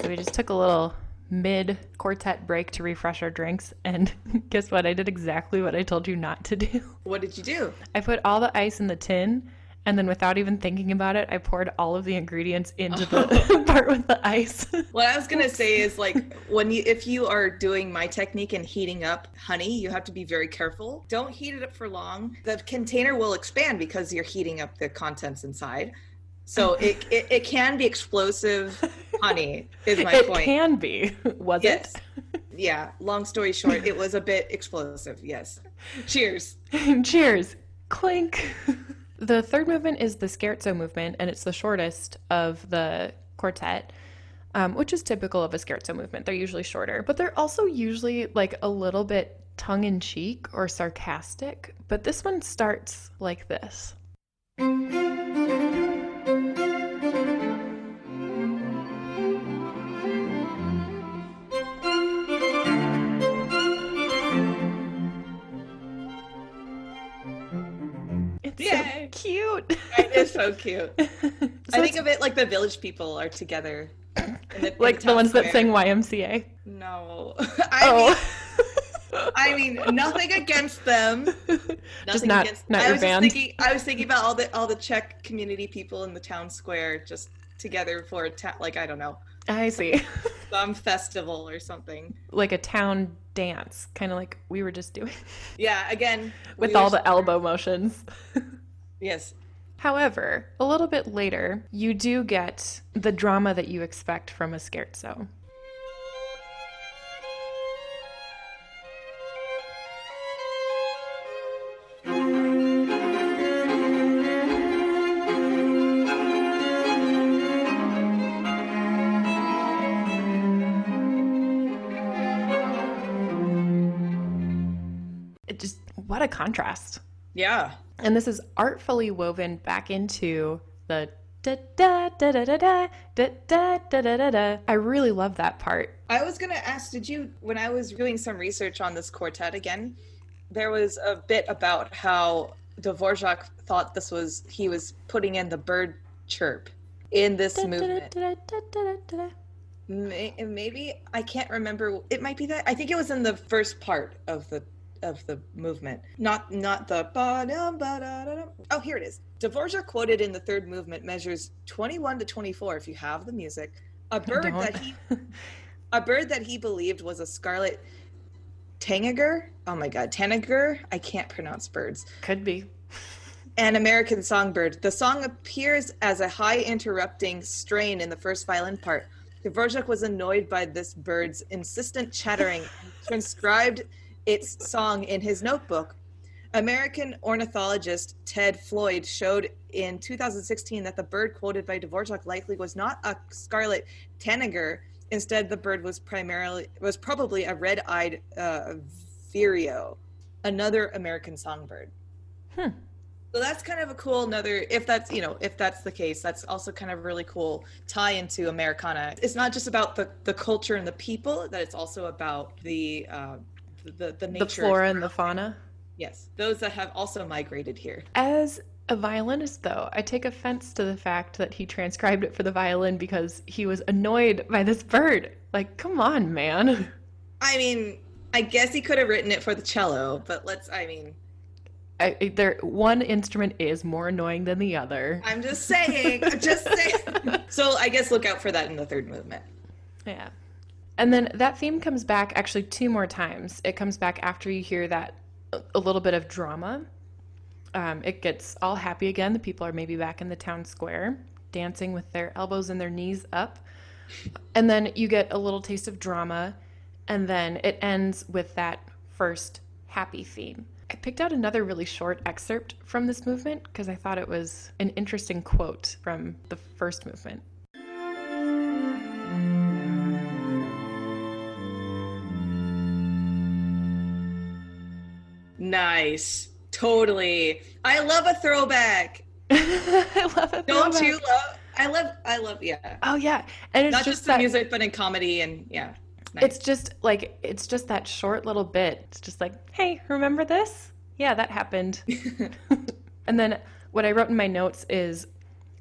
So we just took a little mid quartet break to refresh our drinks and guess what? I did exactly what I told you not to do. What did you do? I put all the ice in the tin and then without even thinking about it, I poured all of the ingredients into the part with the ice. what I was gonna say is like when you if you are doing my technique and heating up honey, you have to be very careful. Don't heat it up for long. The container will expand because you're heating up the contents inside. So it, it, it can be explosive honey is my it point. It can be. Was yes. it? yeah. Long story short, it was a bit explosive. Yes. Cheers. Cheers. Clink. The third movement is the scherzo movement, and it's the shortest of the quartet, um, which is typical of a scherzo movement. They're usually shorter, but they're also usually like a little bit tongue in cheek or sarcastic. But this one starts like this. Cute. It is so cute. so I think of it like the village people are together. The, like the, the ones square. that sing YMCA. No. I oh. Mean, I mean, nothing against them. Nothing just not, against. Not I was band. Thinking, I was thinking about all the all the Czech community people in the town square just together for a ta- like I don't know. I see. Some festival or something. Like a town dance, kind of like we were just doing. Yeah, again. With we all the elbow motions. Yes. However, a little bit later, you do get the drama that you expect from a scherzo. It just, what a contrast. Yeah. And this is artfully woven back into the da da da da da da da da da da da da. I really love that part. I was gonna ask, did you when I was doing some research on this quartet again, there was a bit about how Dvorak thought this was he was putting in the bird chirp in this movement. Maybe I can't remember. It might be that. I think it was in the first part of the of the movement, not not the oh here it is. Dvorak quoted in the third movement measures 21 to 24 if you have the music. A bird that he a bird that he believed was a scarlet tanager. Oh my god, tanager. I can't pronounce birds. Could be. An American songbird. The song appears as a high interrupting strain in the first violin part. Dvorak was annoyed by this bird's insistent chattering and transcribed its song in his notebook. American ornithologist Ted Floyd showed in 2016 that the bird quoted by Dvorak likely was not a scarlet tanager. Instead, the bird was primarily was probably a red-eyed uh, vireo, another American songbird. Hmm. So that's kind of a cool another if that's you know if that's the case that's also kind of really cool tie into Americana. It's not just about the the culture and the people that it's also about the uh, the the nature, the flora and the fauna. Yes, those that have also migrated here. As a violinist, though, I take offense to the fact that he transcribed it for the violin because he was annoyed by this bird. Like, come on, man. I mean, I guess he could have written it for the cello, but let's. I mean, I, I- there one instrument is more annoying than the other. I'm just saying. I'm just saying. So I guess look out for that in the third movement. Yeah. And then that theme comes back actually two more times. It comes back after you hear that a little bit of drama. Um, it gets all happy again. The people are maybe back in the town square, dancing with their elbows and their knees up. And then you get a little taste of drama. And then it ends with that first happy theme. I picked out another really short excerpt from this movement because I thought it was an interesting quote from the first movement. Nice. Totally. I love a throwback. I love it. Don't you love? I love. I love. Yeah. Oh yeah, and it's Not just, just the music, but in comedy and yeah. Nice. It's just like it's just that short little bit. It's just like, hey, remember this? Yeah, that happened. and then what I wrote in my notes is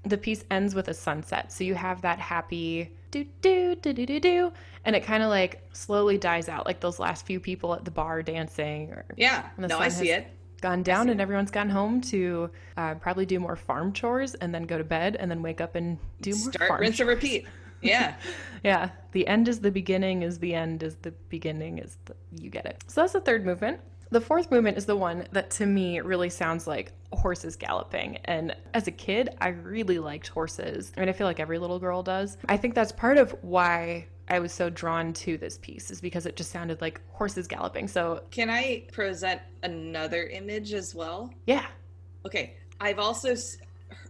the piece ends with a sunset, so you have that happy do do do do do do, and it kind of like slowly dies out, like those last few people at the bar dancing or yeah. No, I see it. gone down, and everyone's gone home to uh, probably do more farm chores, and then go to bed, and then wake up and do more Start, farm rinse, and repeat. Yeah. Yeah, the end is the beginning, is the end, is the beginning, is the. You get it. So that's the third movement. The fourth movement is the one that to me really sounds like horses galloping. And as a kid, I really liked horses. I mean, I feel like every little girl does. I think that's part of why I was so drawn to this piece, is because it just sounded like horses galloping. So, Can I present another image as well? yeah. Okay. I've also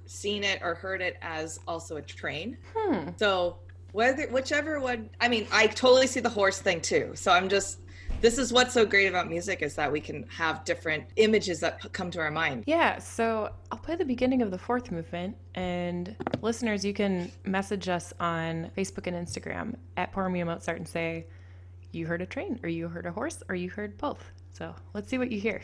seen it or heard it as also a train. Hmm. So whether whichever one, I mean, I totally see the horse thing too. So I'm just. This is what's so great about music is that we can have different images that come to our mind. Yeah, so I'll play the beginning of the fourth movement, and listeners, you can message us on Facebook and Instagram at Pour Me a Mozart and say you heard a train, or you heard a horse, or you heard both. So let's see what you hear.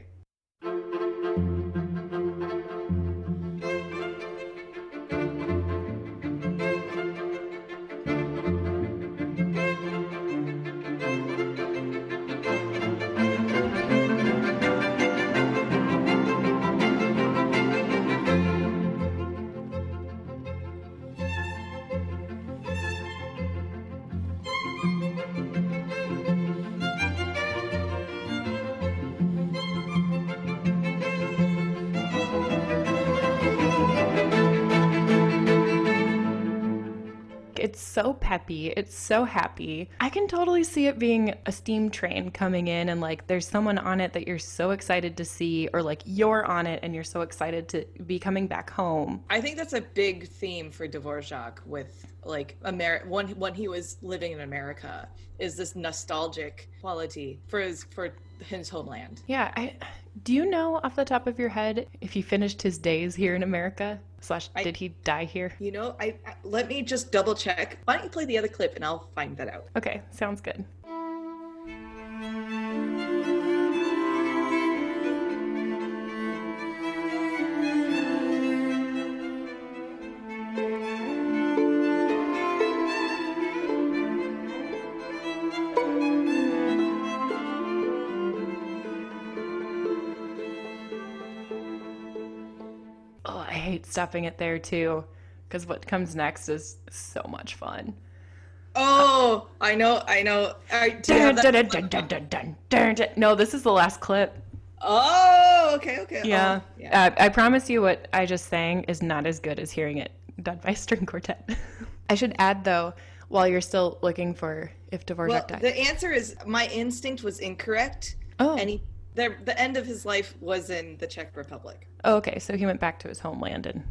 So peppy. It's so happy. I can totally see it being a steam train coming in and like there's someone on it that you're so excited to see, or like you're on it and you're so excited to be coming back home. I think that's a big theme for Dvorak with like Amer- when when he was living in America is this nostalgic quality for his for his homeland. Yeah, I do you know off the top of your head if he finished his days here in America? Slash, I- did he die here? You know, I, I let me just double check. Why don't you play the other clip and I'll find that out. Okay, sounds good. Stopping it there too, because what comes next is so much fun. Oh, I know, I know. Right, dun, dun, dun. No, this is the last clip. Oh, okay, okay. Yeah. Oh, yeah. Uh, I promise you, what I just sang is not as good as hearing it done by string quartet. I should add, though, while you're still looking for if Dvorak well, died. the answer is my instinct was incorrect, oh. and he the the end of his life was in the Czech Republic. oh, okay. So he went back to his homeland and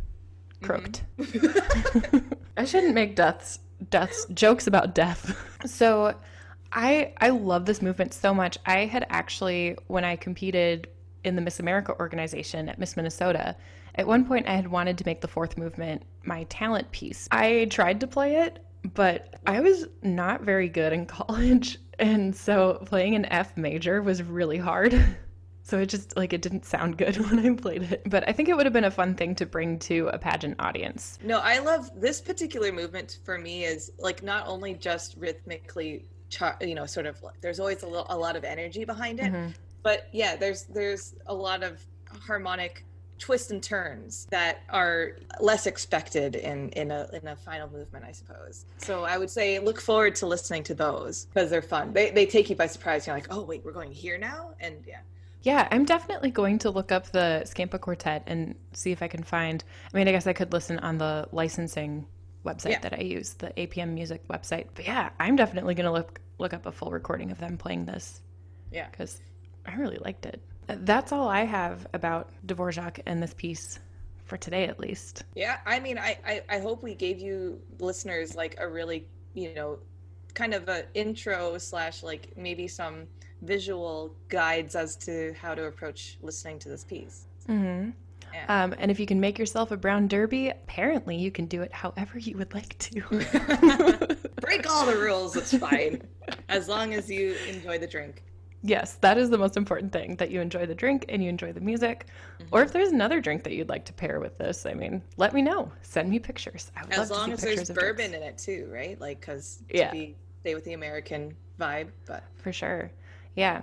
Mm-hmm. croaked. I shouldn't make deaths deaths jokes about death. So I I love this movement so much. I had actually when I competed in the Miss America organization at Miss Minnesota, at one point I had wanted to make the fourth movement my talent piece. I tried to play it, but I was not very good in college, and so playing an F major was really hard. So it just like it didn't sound good when I played it. But I think it would have been a fun thing to bring to a pageant audience. No, I love this particular movement for me is like not only just rhythmically you know sort of like, there's always a, little, a lot of energy behind it Mhm. but yeah there's there's a lot of harmonic twists and turns that are less expected in in a in a final movement i suppose so i would say look forward to listening to those because they're fun they, they take you by surprise you're like oh wait we're going here now and yeah Yeah, I'm definitely going to look up the Skampa Quartet and see if I can find. I mean, I guess I could listen on the licensing website Yeah. that I use, the APM Music website. But yeah, I'm definitely going to look look up a full recording of them playing this yeah because I really liked it. That's all I have about Dvorak and this piece for today, at least. Yeah, I mean, I, I, I hope we gave you listeners like a really, you know, kind of a intro slash like maybe some visual guides as to how to approach listening to this piece. hmm Yeah. Um, and if you can make yourself a brown derby, apparently you can do it however you would like to. Break all the rules, it's fine, as long as you enjoy the drink. Yes, that is the most important thing that you enjoy the drink and you enjoy the music. Mm-hmm. Or if there's another drink that you'd like to pair with this, I mean, let me know. Send me pictures. I would As love long to as see there's pictures of bourbon drinks. in it too, right? Like, because Yeah. to be stay with the American vibe, but For sure. Yeah.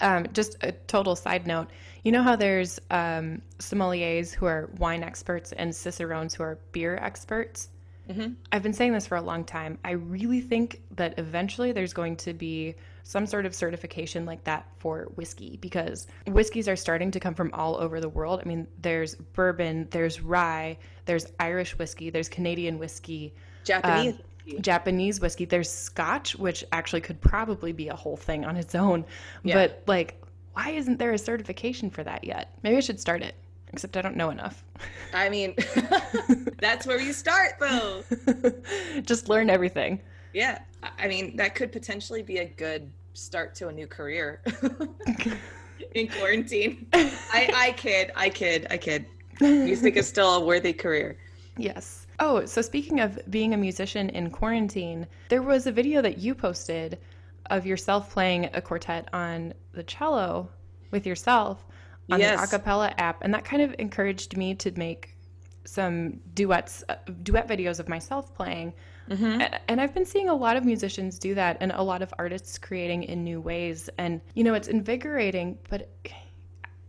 Um, just a total side note. You know how there's um, sommeliers who are wine experts and cicerones who are beer experts? Mhm. I've been saying this for a long time. I really think that eventually there's going to be some sort of certification like that for whiskey because whiskeys are starting to come from all over the world. I mean, there's bourbon, there's rye, there's Irish whiskey, there's Canadian whiskey, Japanese. Japanese whiskey. There's Scotch, which actually could probably be a whole thing on its own. Yeah. But like, why isn't there a certification for that yet? Maybe I should start it. Except I don't know enough. I mean, that's where you start, though. Just learn everything. Yeah, I- mean that could potentially be a good start to a new career in quarantine. I, I kid, I kid, I kid. Music is still a worthy career. Yes. Oh, so speaking of being a musician in quarantine, there was a video that you posted of yourself playing a quartet on the cello with yourself on Yes. the acapella app, and that kind of encouraged me to make some duets, uh, duet videos of myself playing. A- And I've been seeing a lot of musicians do that, and a lot of artists creating in new ways. And you know, it's invigorating, but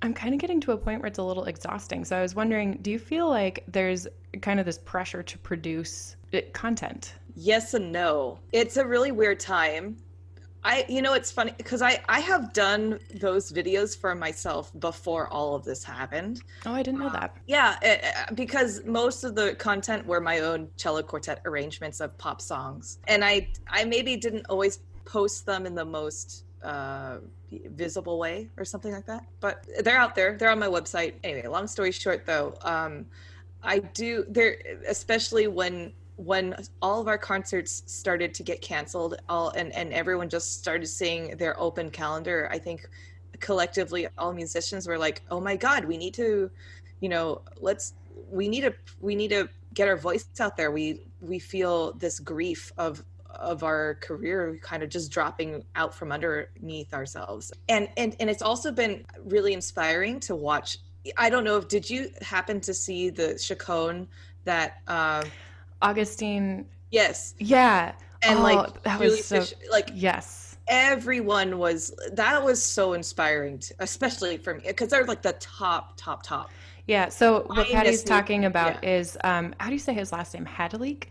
I'm kind of getting to a point where it's a little exhausting. So I was wondering, do you feel like there's kind of this pressure to produce uh, content? Yes and no. It's a really weird time. I, you know, it's funny because I, I have done those videos for myself before all of this happened. Oh, I didn't know that. Yeah, eh, eh, because most of the content were my own cello quartet arrangements of pop songs, and I I maybe didn't always post them in the most uh, visible way or something like that. But they're out there. They're on my website. Anyway, long story short, though, um, I do there, especially when when all of our concerts started to get canceled all and, and everyone just started seeing their open calendar i think collectively all musicians were like oh my god we need to you know let's we need to we need to get our voice out there. We we feel this grief of of our career kind of just dropping out from underneath ourselves. And and and it's also been really inspiring to watch. I don't know if did you happen to see the chaconne that um Augustin, yes yeah. and Oh, like that Julie was so, Fischer, like yes. everyone was that was so inspiring to, especially for me because they're like the top top top Yeah. So what Patty's talking about is, um, how do you say his last name? Hadalik?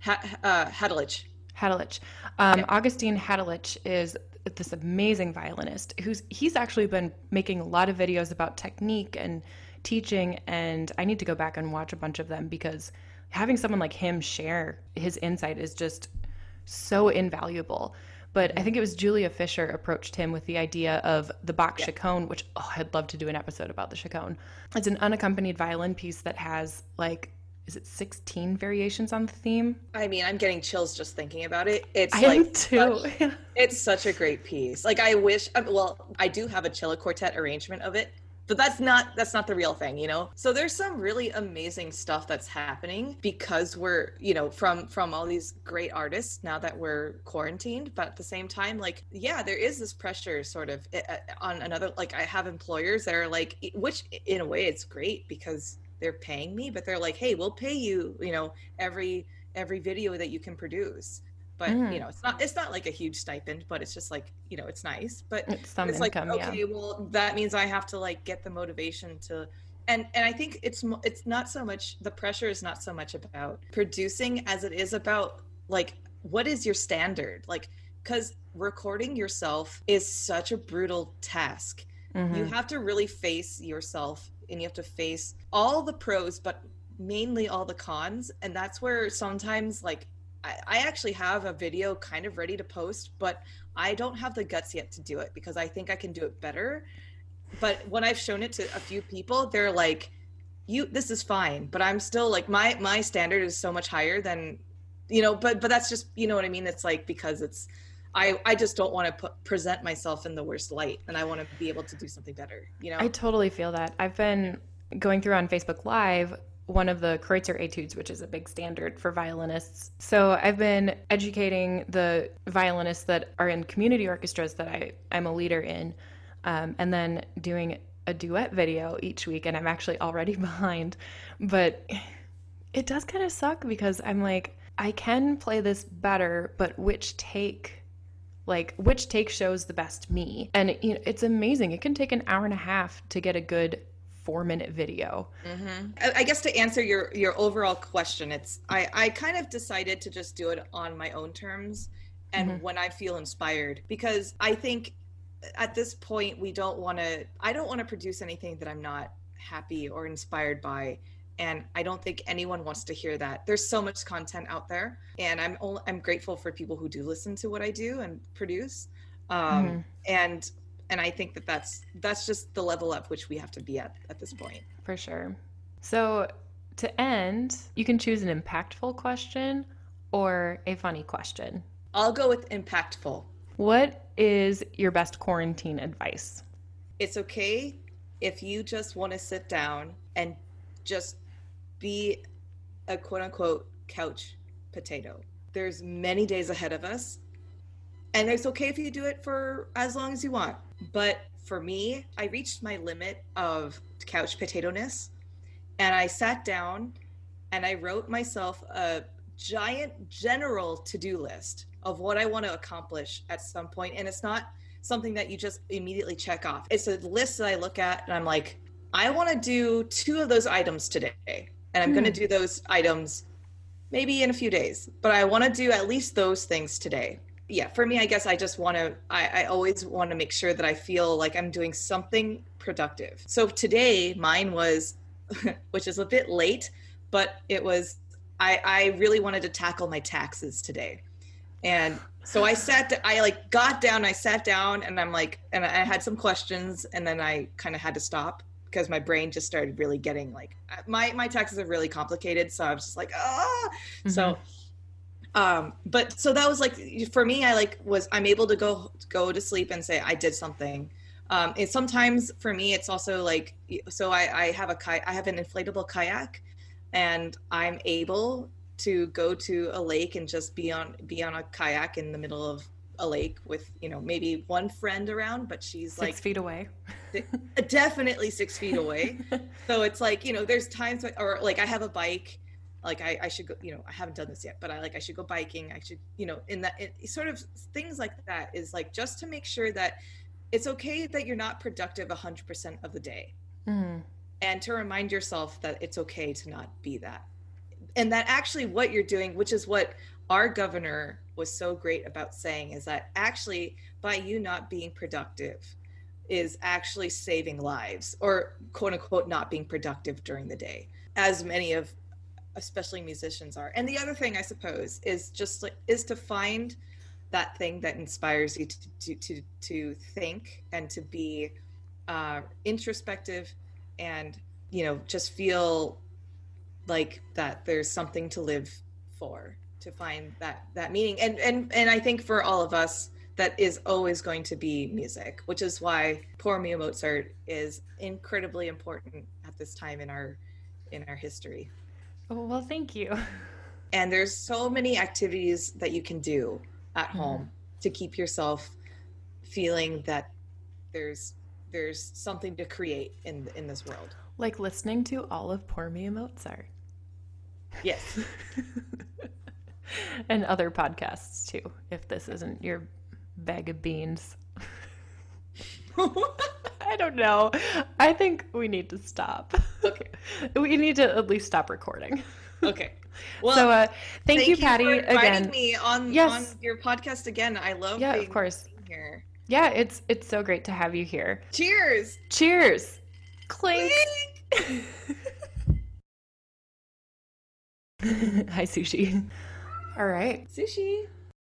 ha- uh Hadelich. Hadelich. Um, Yeah. Augustin Hadelich is this amazing violinist who's he's actually been making a lot of videos about technique and teaching and I need to go back and watch a bunch of them because having someone like him share his insight is just so invaluable. But I think it was Julia Fischer approached him with the idea of the Bach Chaconne, which oh, I'd love to do an episode about the Chaconne. It's an unaccompanied violin piece that has like is it 16 variations on the theme? I mean, I'm getting chills just thinking about it. It's I like am too. such- it's such a great piece. Like I wish. um, Well, I do have a cello quartet arrangement of it, but that's not that's not the real thing, you know. So there's some really amazing stuff that's happening because we're you know from from all these great artists now that we're quarantined. But at the same time, like yeah, there is this pressure sort of uh, on another. Like I have employers that are like, which in a way it's great because they're paying me, but they're like, hey, we'll pay you, you know, every every video that you can produce but mm. you know it's not it's not like a huge stipend but it's just like you know it's nice but it's some it's income, like okay yeah. well that means i have to like get the motivation to and and i think it's it's not so much the pressure is not so much about producing as it is about like what is your standard like because recording yourself is such a brutal task mm-hmm. you have to really face yourself and you have to face all the pros but mainly all the cons and that's where sometimes like I, actually have a video kind of ready to post but i don't have the guts yet to do it because i think i can do it better but when i've shown it to a few people they're like you this is fine but i'm still like my my standard is so much higher than you know but but that's just you know what i mean it's like because it's I, I just don't want to put, present myself in the worst light and I want to be able to do something better, you know? I totally feel that. I've been going through on Facebook Live one of the Kreutzer etudes, which is a big standard for violinists. So I've been educating the violinists that are in community orchestras that I, I'm a leader in, um, and then doing a duet video each week. And I'm actually already behind, but it does kind of suck because I'm like, I can play this better, but which take? Like which take shows the best me, and you know, it's amazing. It can take an hour and a half to get a good four minute video. Mm-hmm. I guess to answer your your overall question, it's I I kind of decided to just do it on my own terms and mm-hmm. when I feel inspired because I think at this point we don't want to I don't want to produce anything that I'm not happy or inspired by and I don't think anyone wants to hear that. There's so much content out there, and I'm only, I'm grateful for people who do listen to what I do and produce. Um, mm-hmm. And and i think that that's that's just the level at which we have to be at at this point. For sure. So to end you can choose an impactful question or a funny question. I'll go with impactful. What is your best quarantine advice? It's okay if you just want to sit down and just be a quote unquote couch potato. There's many days ahead of us and it's okay if you do it for as long as you want but for me, I reached my limit of couch potato ness and I sat down and I wrote myself a giant general to do list of what I want to accomplish at some point. And it's not something that you just immediately check off. It's a list that I look at and I'm like, I want to do two of those items today. And I'm mm. going to do those items maybe in a few days, but I want to do at least those things today yeah for me i guess i just want to I, I always want to make sure that i feel like i'm doing something productive. So today mine was which is a bit late but it was i i really wanted to tackle my taxes today. And so i sat i like got down i sat down and i'm like and i had some questions and then i kind of had to stop because my brain just started really getting like my my taxes are really complicated so i was just like ah! Mm-hmm. so um but so that was like for me i like was i'm able to go go to sleep and say i did something. Um and sometimes for me it's also like so i i have a ki- i have an inflatable kayak and i'm able to go to a lake and just be on be on a kayak in the middle of a lake with you know maybe one friend around but she's six like feet away. definitely six feet away. So it's like you know there's times or like i have a bike like I, I should go you know i haven't done this yet but i like i should go biking i should you know in that it, sort of things like that is like just to make sure that it's okay that you're not productive 100% of the day. Mm. and to remind yourself that it's okay to not be that. And that actually what you're doing which is what our governor was so great about saying is that actually by you not being productive is actually saving lives or quote unquote not being productive during the day. As many of especially musicians are. And the other thing I suppose is just like is to find that thing that inspires you to to to, to think and to be uh, introspective and you know just feel like that there's something to live for to find that that meaning and and and I think for all of us that is always going to be music which is why Pour Me a Mozart is incredibly important at this time in our in our history Oh, well, thank you. And there's so many activities that you can do at mm-hmm. home to keep yourself feeling that there's there's something to create in in this world. Like listening to all of Pour Me a Mozart. Yes. and other podcasts too, if this isn't your bag of beans. I don't know. I think we need to stop. Okay. We need to at least stop recording. Okay. Well, so uh, thank, you, for Patty, inviting again. me on Yes. on your podcast again. I love Yeah, of course. here. Yeah, it's it's so great to have you here. Cheers. Cheers. Clink. Clink. Hi, sushi. All right. Sushi.